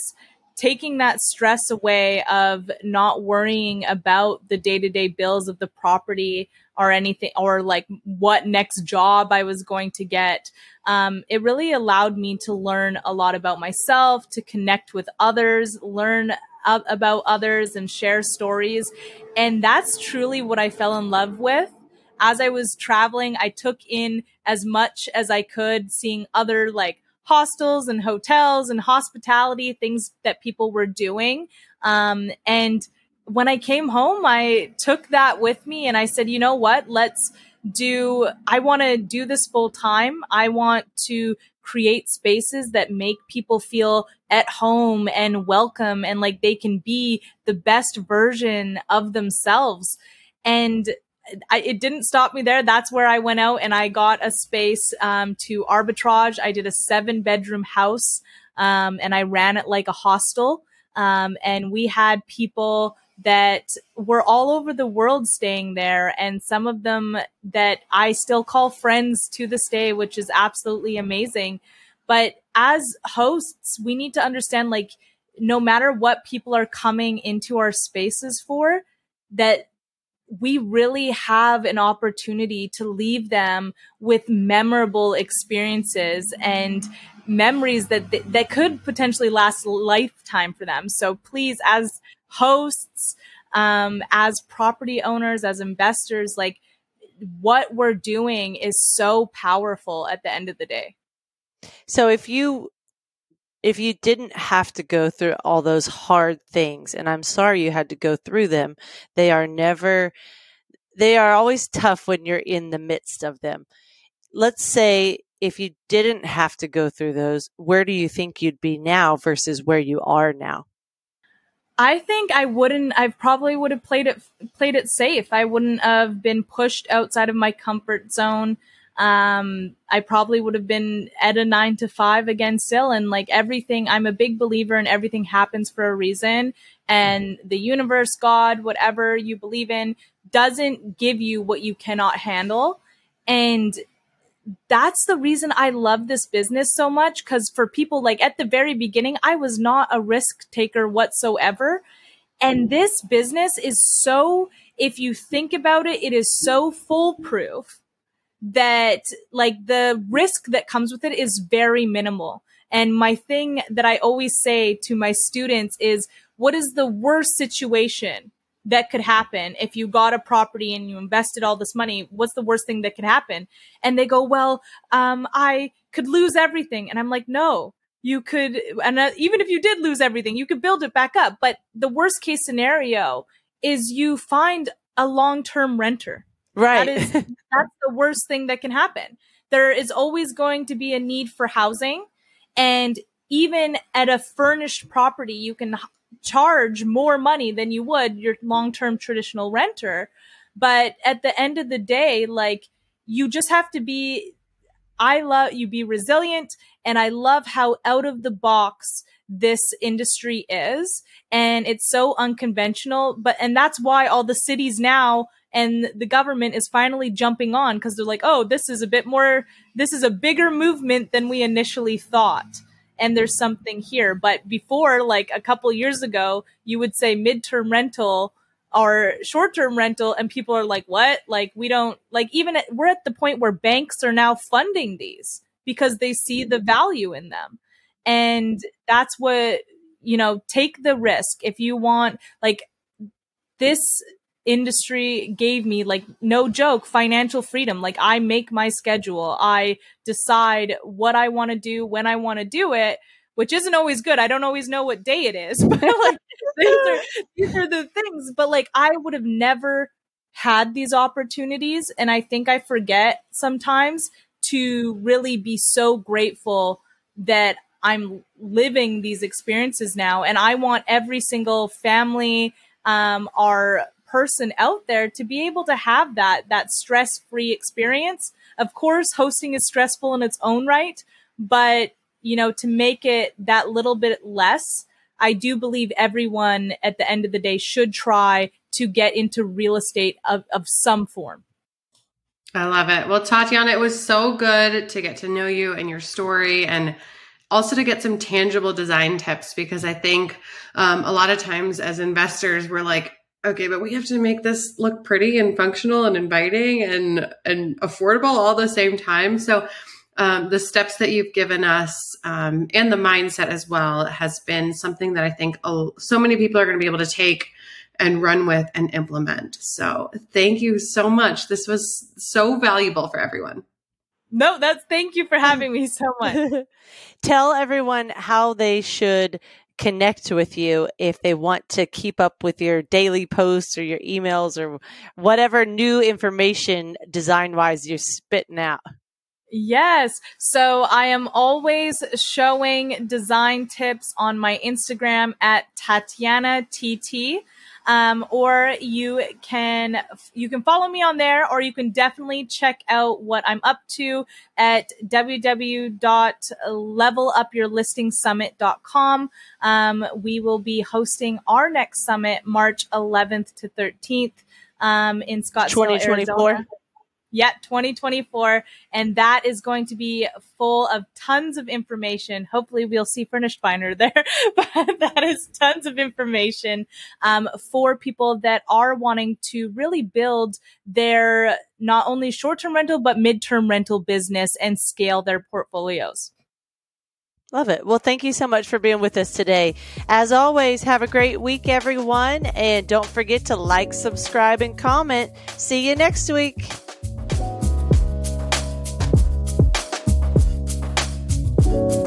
taking that stress away of not worrying about the day-to-day bills of the property or anything or like what next job i was going to get. Um, it really allowed me to learn a lot about myself to connect with others learn about others and share stories. And that's truly what i fell in love with. As i was traveling i took in as much as i could seeing other like hostels and hotels and hospitality, things that people were doing. Um, and when I came home, I took that with me and I said, you know what? Let's do, I want to do this full time. I want to create spaces that make people feel at home and welcome and like they can be the best version of themselves. And I, it didn't stop me there. That's where I went out and I got a space um, to arbitrage. I did a seven bedroom house um, and I ran it like a hostel. Um, and we had people that were all over the world staying there, and some of them that I still call friends to this day, which is absolutely amazing. But as hosts, we need to understand like, no matter what people are coming into our spaces for, that we really have an opportunity to leave them with memorable experiences and memories that that could potentially last a lifetime for them. So please, as hosts, um, as property owners, as investors, like what we're doing is so powerful at the end of the day. So if you if you didn't have to go through all those hard things, and I'm sorry you had to go through them, they are never, they are always tough when you're in the midst of them. Let's say if you didn't have to go through those, where do you think you'd be now versus where you are now? I think I wouldn't. I probably would have played it played it safe. I wouldn't have been pushed outside of my comfort zone um, I probably would have been at a nine to five again still. And like everything, I'm a big believer in everything happens for a reason. And the universe, God, whatever you believe in, doesn't give you what you cannot handle. And that's the reason I love this business so much. Cause for people like at the very beginning, I was not a risk taker whatsoever. And this business is so, if you think about it, it is so foolproof that like the risk that comes with it is very minimal. And my thing that I always say to my students is what is the worst situation that could happen if you got a property and you invested all this money? What's the worst thing that could happen? And they go, well, um, I could lose everything. And I'm like, no, you could, and uh, even if you did lose everything, you could build it back up. But the worst case scenario is you find a long term renter Right. That is that's the worst thing that can happen. There is always going to be a need for housing and even at a furnished property you can charge more money than you would your long-term traditional renter. But at the end of the day like you just have to be I love you be resilient and I love how out of the box this industry is and it's so unconventional but and that's why all the cities now and the government is finally jumping on because they're like, oh, this is a bit more, this is a bigger movement than we initially thought. And there's something here. But before, like a couple years ago, you would say midterm rental. or short-term rental and people are like what like we don't like even at, we're at the point where banks are now funding these because they see the value in them and that's what you know take the risk if you want like this industry gave me like no joke financial freedom. Like i make my schedule. I decide what i want to do when i want to do it which isn't always good. I don't always know what day it is but like these are these are the things. But like i would have never had these opportunities and i think i forget sometimes to really be so grateful that i'm living these experiences now. And i want every single family um, our person out there to be able to have that that stress-free experience. Of course, hosting is stressful in its own right, but you know, to make it that little bit less, I do believe everyone at the end of the day should try to get into real estate of, of some form. I love it. Well, Tatianna, it was so good to get to know you and your story and also to get some tangible design tips because I think um, a lot of times as investors, we're like, okay, but we have to make this look pretty and functional and inviting and and affordable all the same time. So um, the steps that you've given us um, and the mindset as well has been something that I think so many people are going to be able to take and run with and implement. So thank you so much. This was so valuable for everyone. No, that's thank you for having me so much. Tell everyone how they should connect with you if they want to keep up with your daily posts or your emails or whatever new information design wise you're spitting out? Yes. So I am always showing design tips on my Instagram at Tatianna TT. Um, or you can you can follow me on there, or you can definitely check out what I'm up to at www.levelupyourlistingsummit.com. Um, we will be hosting our next summit March 11th to 13th um, in Scottsdale, 2024. Arizona. Yet 2024. And that is going to be full of tons of information. Hopefully we'll see Furnished Finder there, but that is tons of information um, for people that are wanting to really build their not only short-term rental, but mid-term rental business and scale their portfolios. Love it. Well, thank you so much for being with us today. As always, have a great week, everyone. And don't forget to like, subscribe, and comment. See you next week. Bye.